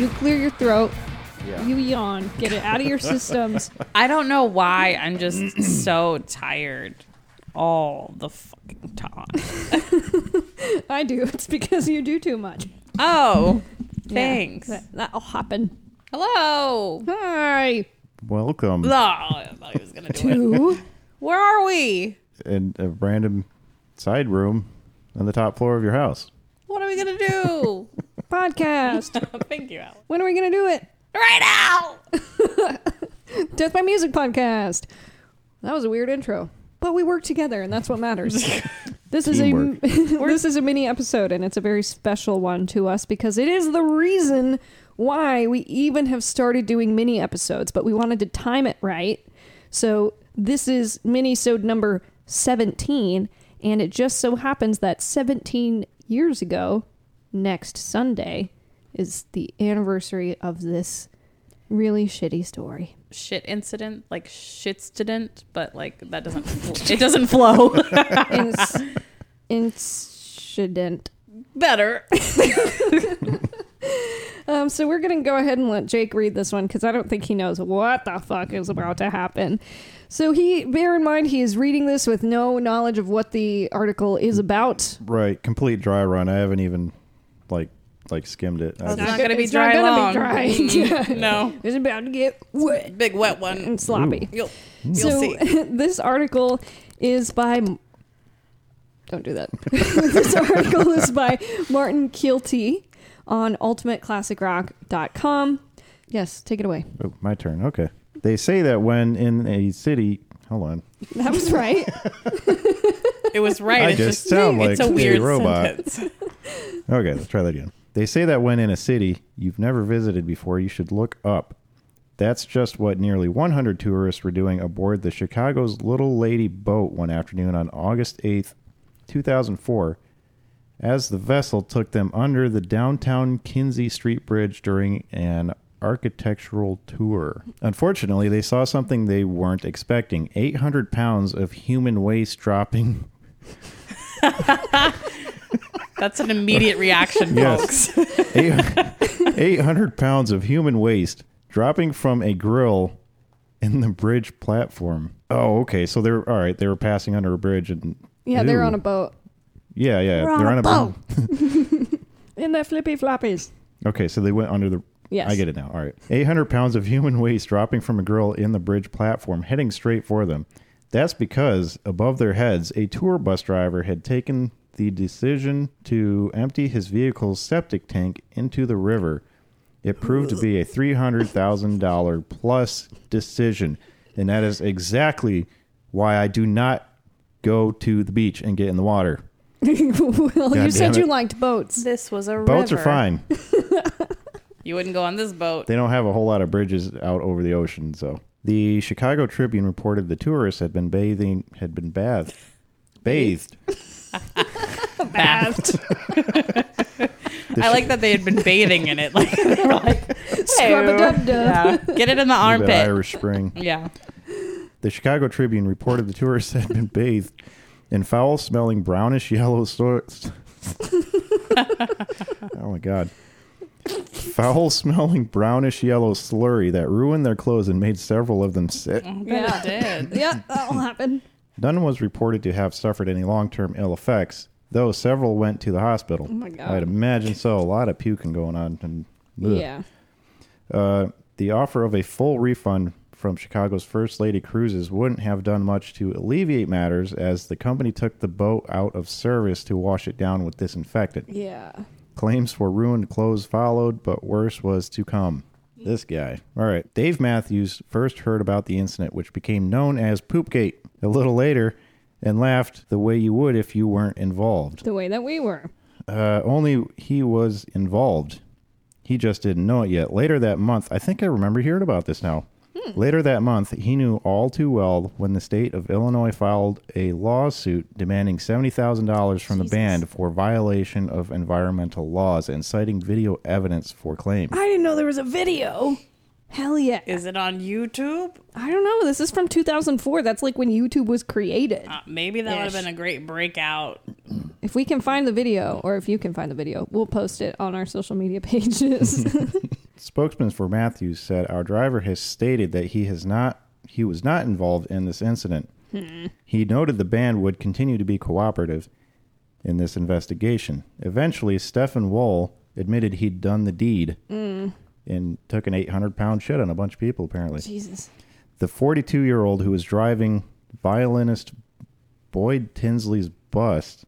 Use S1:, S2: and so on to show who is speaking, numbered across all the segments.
S1: you clear your throat.
S2: Yeah.
S1: You yawn. Get it out of your systems.
S3: I don't know why. I'm just so tired all the fucking time.
S1: I do. It's because you do too much.
S3: Oh,
S1: Yeah,
S3: thanks.
S1: that, that'll happen.
S3: Hello.
S1: Hi.
S2: Welcome
S3: Oh, I thought he was gonna do it.
S1: Two.
S3: Where are we?
S2: in a random side room on the top floor of your house.
S3: What are we gonna do?
S1: Podcast.
S3: Thank you, Al.
S1: when are we going to do it?
S3: Right now.
S1: Death by Music podcast. That was a weird intro, but we work together, and that's what matters. this is a this is a mini episode, and it's a very special one to us because it is the reason why we even have started doing mini episodes. But we wanted to time it right, so this is mini-sode number seventeen, and it just so happens that seventeen years ago, next Sunday, is the anniversary of this really shitty story.
S3: Shit incident, like shitstident, but like that doesn't. Fl- it doesn't flow.
S1: Inc- incident.
S3: Better.
S1: Um, so we're gonna go ahead and let Jake read this one because I don't think he knows what the fuck is about to happen. So he, bear in mind, he is reading this with no knowledge of what the article is about.
S2: Right, complete dry run. I haven't even like like skimmed it. I
S3: It's
S2: just-
S3: not gonna be
S1: It's not
S3: dry
S1: gonna be
S3: long.
S1: dry.
S3: Mm, no,
S1: It's about to get wet
S3: big wet one.
S1: and sloppy.
S3: You'll you'll
S1: so
S3: see.
S1: this article is by. Don't do that. this article is by Martin Kielty on ultimateclassicrock.com. Yes, take it away.
S2: oh, my turn. Okay. They say that when in a city, hold on.
S1: That was right.
S3: It was right.
S2: I
S3: it's
S2: just sound like
S3: it's a weird
S2: robot.
S3: sentence.
S2: Okay, let's try that again. They say that when in a city you've never visited before, you should look up. That's just what nearly 100 tourists were doing aboard the Chicago's Little Lady boat one afternoon on August 8th, 2004, as the vessel took them under the downtown Kinzie Street Bridge during an architectural tour. Unfortunately, they saw something they weren't expecting 800 pounds of human waste dropping
S3: That's an immediate reaction,
S2: Yes.
S3: folks.
S2: Eight- 800 pounds of human waste dropping from a grill in the bridge platform. Oh, okay. So they're all right. They were passing under a bridge, and
S1: Yeah, they're on a boat.
S2: yeah, yeah.
S1: We're
S2: they're
S1: on a
S2: boat.
S1: In the flippy floppies.
S2: Okay, so they went under the.
S1: Yes.
S2: I get it now. All right. 800 pounds of human waste dropping from a grill in the bridge platform, heading straight for them. That's because above their heads, a tour bus driver had taken the decision to empty his vehicle's septic tank into the river. It proved to be a $300,000 plus decision. And that is exactly why I do not go to the beach and get in the water.
S1: well, you said
S2: damn
S1: you liked boats.
S3: This was a
S2: Boats
S3: river.
S2: are fine.
S3: You wouldn't go on this boat.
S2: They don't have a whole lot of bridges out over the ocean, so the Chicago Tribune reported the tourists had been bathing had been bathed bathed.
S3: Bathed. I like that they had been bathing in it. Like they were like,
S1: Scrub-a-dub-dub.
S3: yeah, get it in the armpit.
S2: Irish Spring.
S3: Yeah.
S2: The Chicago Tribune reported the tourists had been bathed in foul-smelling brownish yellow so- Oh my god. Foul-smelling brownish yellow slurry that ruined their clothes and made several of them sick.
S1: Yeah.
S3: it did.
S1: yeah, that'll happen.
S2: None was reported to have suffered any long-term ill effects, though several went to the hospital.
S1: Oh my God.
S2: I'd imagine so. A lot of puking going on. And ugh.
S1: Yeah.
S2: Uh, the offer of a full refund from Chicago's First Lady Cruises wouldn't have done much to alleviate matters, as the company took the boat out of service to wash it down with disinfectant.
S1: Yeah.
S2: Claims for ruined clothes followed, but worse was to come. This guy. All right. Dave Matthews first heard about the incident, which became known as Poopgate, a little later, and laughed the way you would if you weren't involved.
S1: The way that we were.
S2: Uh, only he was involved. He just didn't know it yet. Later that month, I think I remember hearing about this now. Later that month, he knew all too well when the state of Illinois filed a lawsuit demanding $70,000 from the band for violation of environmental laws and citing video evidence for claim.
S1: I didn't know there was a video. Hell yeah.
S3: Is it on YouTube?
S1: I don't know. This is from 2004. That's like when YouTube was created.
S3: Uh, maybe that would have been a great breakout
S1: if we can find the video, or if you can find the video, we'll post it on our social media pages.
S2: Spokesman for Matthews said our driver has stated that he has not he was not involved in this incident. He noted the band would continue to be cooperative in this investigation. Eventually, Stefan Wohl admitted he'd done the deed and took an 800 pound shit on a bunch of people, apparently.
S1: Jesus.
S2: The 42 year old who was driving violinist Boyd Tinsley's bus.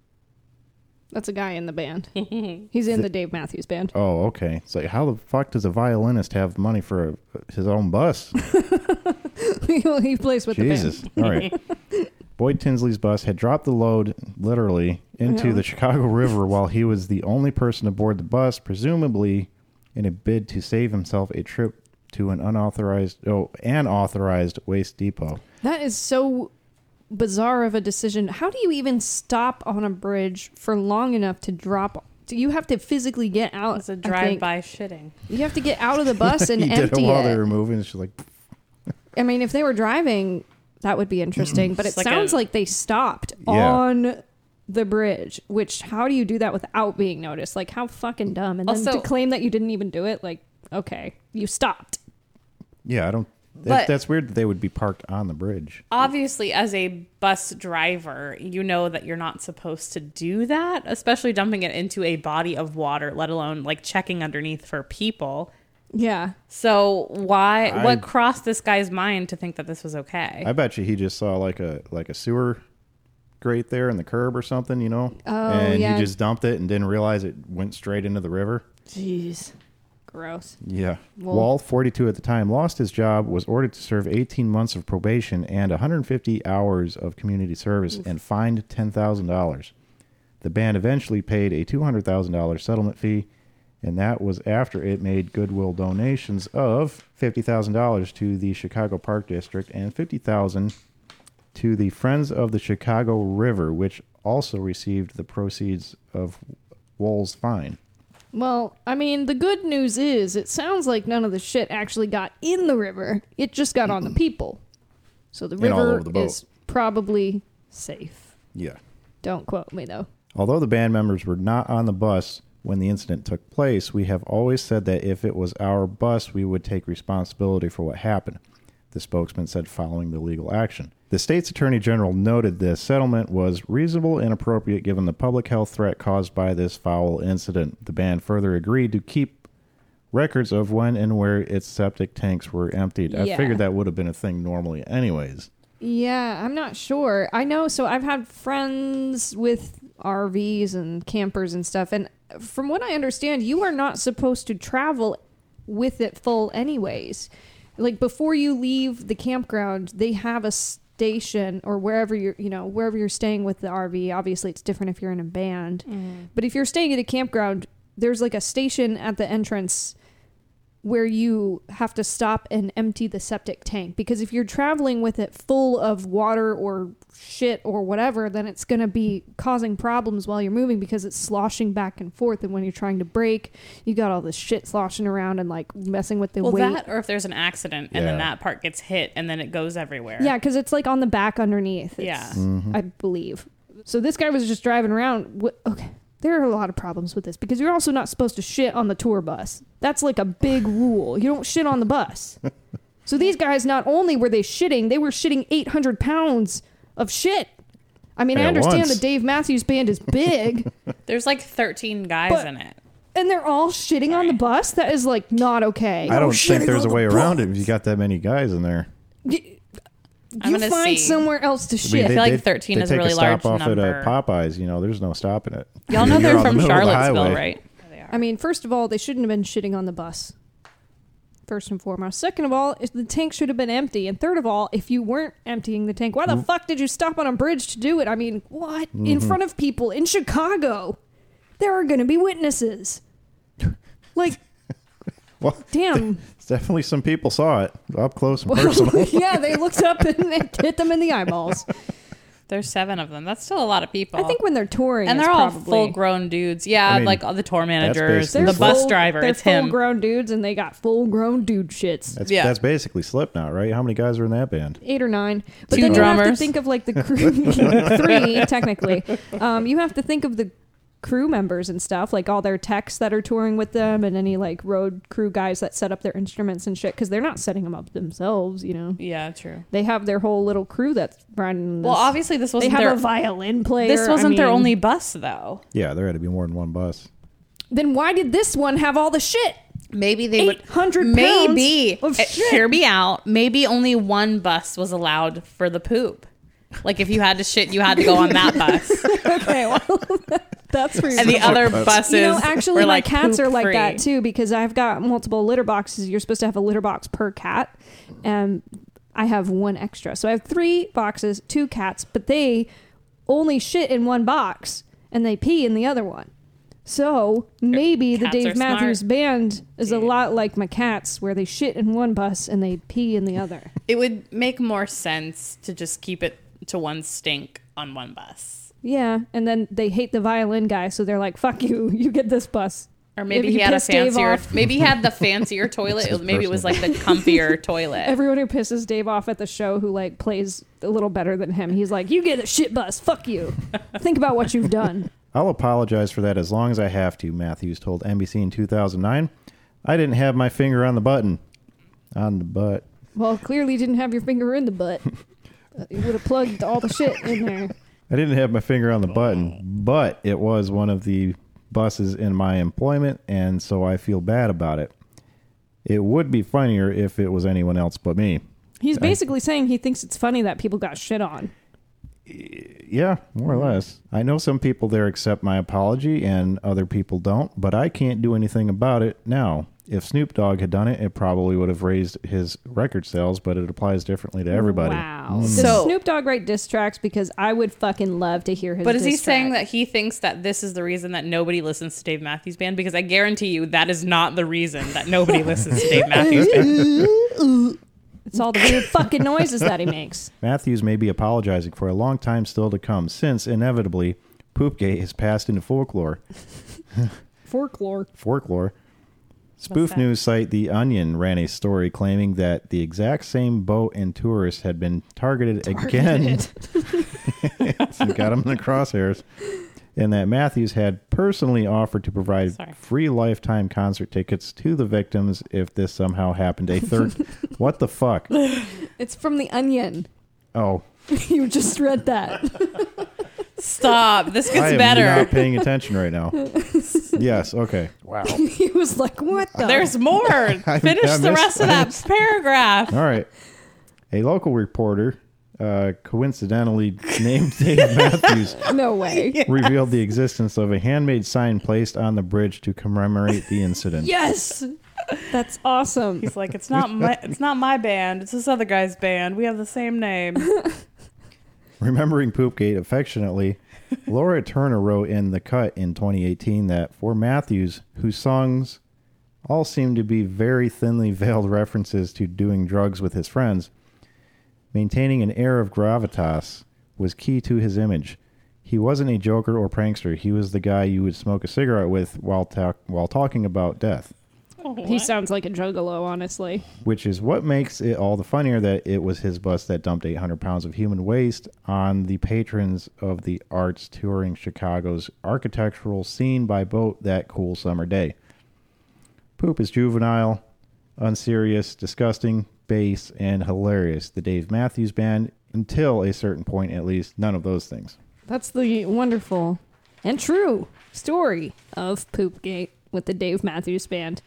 S1: That's a guy in the band. He's in the Dave Matthews band.
S2: Oh, okay. It's like, how the fuck does a violinist have money for a, his own bus?
S1: he plays with
S2: the band. All right. Boyd Tinsley's bus had dropped the load literally into
S1: Yeah.
S2: the Chicago River while he was the only person aboard the bus, presumably in a bid to save himself a trip to an unauthorized oh an authorized waste depot.
S1: That is so bizarre of a decision. How do you even stop on a bridge for long enough to drop? Do you have to physically get out?
S3: It's a
S1: I think.
S3: drive-by shitting.
S1: You have to get out of the bus and
S2: he did it while
S1: it.
S2: they were moving. It's just like
S1: I mean, if they were driving, that would be interesting. But it
S3: like
S1: sounds
S3: a-
S1: like they stopped
S2: Yeah.
S1: on the bridge. Which how do you do that without being noticed? Like how fucking dumb. And then to claim that you didn't even do it, like okay, you stopped.
S2: yeah, I don't. That,
S3: But-
S2: that's weird that they would be parked on the bridge.
S3: Obviously, as a bus driver, you know that you're not supposed to do that, especially dumping it into a body of water, let alone like checking underneath for people.
S1: Yeah.
S3: So why?
S2: I-
S3: what crossed this guy's mind to think that this was okay?
S2: I bet you he just saw like a like a sewer grate there in the curb or something, you know,
S1: Oh,
S2: and
S1: yeah.
S2: he just dumped it and didn't realize it went straight into the river.
S1: Jeez. Gross.
S2: Yeah.
S1: Well-
S2: Wohl, 42 at the time, lost his job, was ordered to serve 18 months of probation and 150 hours of community service and fined $10,000. The band eventually paid a $200,000 settlement fee, and that was after it made goodwill donations of $50,000 to the Chicago Park District and 50,000 to the Friends of the Chicago River, which also received the proceeds of Wohl's fine.
S1: Well, I mean, the good news is it sounds like none of the shit actually got in the river. It just got on the people. So the
S2: all
S1: river
S2: over the boat.
S1: is probably safe.
S2: Yeah.
S1: Don't quote me though.
S2: Although the band members were not on the bus when the incident took place, we have always said that if it was our bus, we would take responsibility for what happened, the spokesman said following the legal action. The state's attorney general noted the settlement was reasonable and appropriate given the public health threat caused by this foul incident. The band further agreed to keep records of when and where its septic tanks were emptied. I figured that would have been a thing normally, anyways.
S1: Yeah, I'm not sure. I know. So I've had friends with RVs and campers and stuff. And from what I understand, you are not supposed to travel with it full, anyways. Like before you leave the campground, they have a station or wherever you're, you know, wherever you're staying with the RV. Obviously, it's different if you're in a band. Mm-hmm. But if you're staying at a campground, there's like a station at the entrance where you have to stop and empty the septic tank. Because if you're traveling with it full of water or shit or whatever then it's going to be causing problems while you're moving because it's sloshing back and forth. And when you're trying to brake you got all this shit sloshing around and like messing with the
S3: well,
S1: weight.
S3: that or if there's an accident and then that part gets hit and then it goes everywhere.
S1: yeah because it's like on the back underneath. It's-
S3: Yeah.
S2: Mm-hmm.
S1: i believe. So this guy was just driving around okay there are a lot of problems with this because you're also not supposed to shit on the tour bus that's like a big rule you don't shit on the bus so these guys not only were they shitting they were shitting 800 pounds of shit i mean i understand
S2: once.
S1: the dave matthews band is big
S3: There's like 13 guys
S1: But-
S3: in it.
S1: and they're all shitting on the bus that is like not okay
S2: I don't
S1: oh,
S2: think there's a
S1: on the
S2: way around
S1: bus.
S2: it if you got that many guys in there.
S1: Y-
S3: I'm
S1: you
S3: gonna
S1: find
S3: see.
S1: somewhere else to shit.
S2: I mean,
S1: shit
S3: feel like 13
S2: they
S3: is a
S2: take
S3: really
S2: stop
S3: large
S2: off at
S3: number.
S2: uh, Popeyes. You know, there's no stopping it.
S3: Y'all know
S2: You're
S3: they're
S2: on the
S3: from
S2: middle of the
S3: Charlottesville,
S2: highway.
S3: right? They are.
S1: I mean, first of all, they shouldn't have been shitting on the bus. First and foremost. Second of all, is the tank should have been empty. And third of all, if you weren't emptying the tank, why the fuck did you stop on a bridge to do it? I mean, what? In
S2: Mm-hmm.
S1: front of people in Chicago. There are going to be witnesses. Like,
S2: Well,
S1: damn.
S2: definitely some people saw it up close and personal.
S1: yeah, they looked up and it hit them in the eyeballs.
S3: There's seven of them. That's still a lot of people.
S1: I think when they're touring,
S3: and they're all
S1: probably,
S3: full grown dudes. Yeah,
S2: I mean,
S3: like all the tour managers,
S2: basically-
S3: the
S1: They're
S3: bus
S1: full-
S3: driver.
S1: They're
S3: It's him.
S1: full grown dudes, and they got full grown dude shits.
S2: That's
S3: Yeah.
S2: that's basically Slipknot, right? How many guys are in that band?
S1: eight or nine. But
S3: Two
S1: then you have to
S3: drummers.
S1: think of like the crew three technically. Um, you have to think of the crew members and stuff, like all their techs that are touring with them, and any like road crew guys that set up their instruments and shit, because they're not setting them up themselves. You know,
S3: Yeah, true.
S1: they have their whole little crew that's running. This.
S3: Well, obviously this wasn't they
S1: have
S3: their
S1: a violin player.
S3: this wasn't
S1: I
S3: their only bus though.
S2: Yeah, there had to be more than one bus.
S1: Then why did this one have all the shit?
S3: Maybe they would
S1: hundred
S3: maybe
S1: of
S3: uh,
S1: shit.
S3: hear me out. Maybe only one bus was allowed for the poop. Like if you had to shit, you had to go on that bus,
S1: Okay, well, that's for
S3: and the other buses.
S1: You know, actually,
S3: were
S1: my
S3: like
S1: cats are like
S3: poop-free.
S1: that too because I've got multiple litter boxes. You're supposed to have a litter box per cat, and I have one extra. So I have three boxes, two cats, but they only shit in one box and they pee in the other one. So maybe the
S3: Cats are
S1: Dave Matthews
S3: smart.
S1: Band is a lot like my cats, where they shit in one bus and they pee in the other.
S3: It would make more sense to just keep it to one stink on one bus.
S1: Yeah, and then they hate the violin guy, so they're like, "Fuck you, you get this bus."
S3: Or maybe
S1: If
S3: he
S1: you
S3: had a
S1: Dave
S3: fancier.
S1: off-
S3: Maybe he had the fancier toilet.
S2: his
S3: Maybe it was like the comfier toilet.
S1: Everyone who pisses Dave off at the show who like plays a little better than him, he's like, "You get a shit bus. Fuck you. Think about what you've done."
S2: I'll apologize for that as long as I have to, Matthews told NBC in 2009. I didn't have my finger on the button. On the butt.
S1: Well, clearly you didn't have your finger in the butt. You would have plugged all the shit in there.
S2: I didn't have my finger on the button, but it was one of the buses in my employment, and so I feel bad about it. It would be funnier if it was anyone else but me.
S1: He's basically saying he thinks it's funny that people got shit on.
S2: Yeah, more or less. I know some people there accept my apology and other people don't, but I can't do anything about it now. If Snoop Dogg had done it, it probably would have raised his record sales, but it applies differently to everybody.
S1: Wow.
S2: Mm.
S1: Does
S3: So-
S1: Snoop Dogg write diss tracks? Because I would fucking love to hear his.
S3: But is he
S1: diss
S3: saying
S1: track.
S3: that he thinks that this is the reason that nobody listens to Dave Matthews Band? Because I guarantee you that is not the reason that nobody listens to Dave Matthews Band.
S1: it's all the weird fucking noises that he makes?
S2: Matthews may be apologizing for a long time still to come, since inevitably Poopgate has passed into folklore.
S1: Folklore.
S2: Folklore. Spoof news site The Onion ran a story claiming that the exact same boat and tourist had been targeted, again. So got him in the crosshairs. And that Matthews had personally offered to provide
S3: Sorry.
S2: free lifetime concert tickets to the victims if this somehow happened. A third. what the fuck?
S1: It's from The Onion.
S2: Oh,
S1: you just read that.
S3: Stop. This gets I
S2: am
S3: better.
S2: not paying attention right now. Yes. Okay. Wow.
S1: he was like, "What the?"
S3: There's more. Finish
S2: I
S3: the
S2: missed-
S3: rest of
S2: I
S3: that paragraph.
S2: All right. A local reporter, uh, coincidentally named Dave Matthews,
S1: no way.
S2: revealed the existence of a handmade sign placed on the bridge to commemorate the incident.
S1: Yes, that's awesome.
S3: He's like, it's not my, it's not my band. It's this other guy's band. We have the same name.
S2: Remembering Poopgate affectionately, Laura Turner wrote in The Cut in 2018 that for Matthews, whose songs all seem to be very thinly veiled references to doing drugs with his friends, maintaining an air of gravitas was key to his image. He wasn't a joker or prankster. He was the guy you would smoke a cigarette with while talk, while talking about death,
S1: He sounds like a juggalo, honestly.
S2: which is what makes it all the funnier that it was his bus that dumped 800 pounds of human waste on the patrons of the arts touring Chicago's architectural scene by boat that cool summer day. Poop is juvenile, unserious, disgusting, base, and hilarious. The Dave Matthews Band, until a certain point at least, none of those things.
S1: That's the wonderful and true story of Poopgate with the Dave Matthews Band.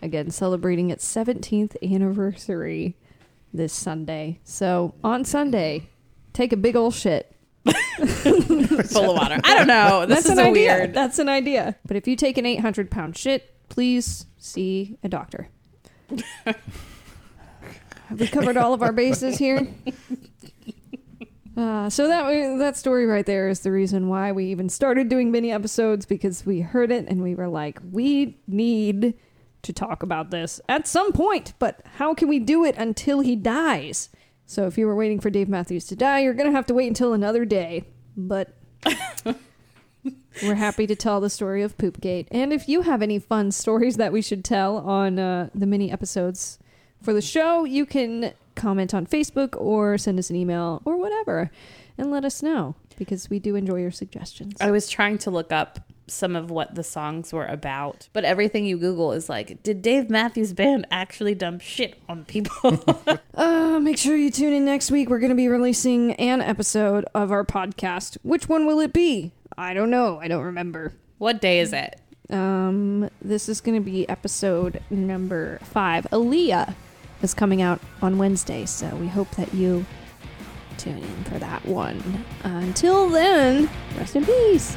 S1: Again, celebrating its 17th anniversary this Sunday. So on Sunday, take a big old shit.
S3: Full of water. I don't know. This
S1: That's
S3: is
S1: an
S3: a
S1: idea.
S3: weird.
S1: That's an idea. But if you take an 800 pound shit, please see a doctor. Have we covered all of our bases here? Uh, so that that story right there is the reason why we even started doing mini episodes because we heard it and we were like, we need to talk about this at some point. But how can we do it until he dies? So if you were waiting for Dave Matthews to die, you're going to have to wait until another day. But we're happy to tell the story of Poopgate. And if you have any fun stories that we should tell on uh, the mini episodes for the show, you can comment on Facebook or send us an email or whatever and let us know because we do enjoy your suggestions.
S3: I was trying to look up some of what the songs were about, but everything you Google is like, did Dave Matthews Band actually dump shit on people?
S1: Uh, make sure you tune in next week. We're going to be releasing an episode of our podcast. Which one will it be? I don't know. I don't remember.
S3: what day is it?
S1: Um, this is going to be episode number five. Aaliyah is coming out on Wednesday, so we hope that you tune in for that one. Until then, rest in peace.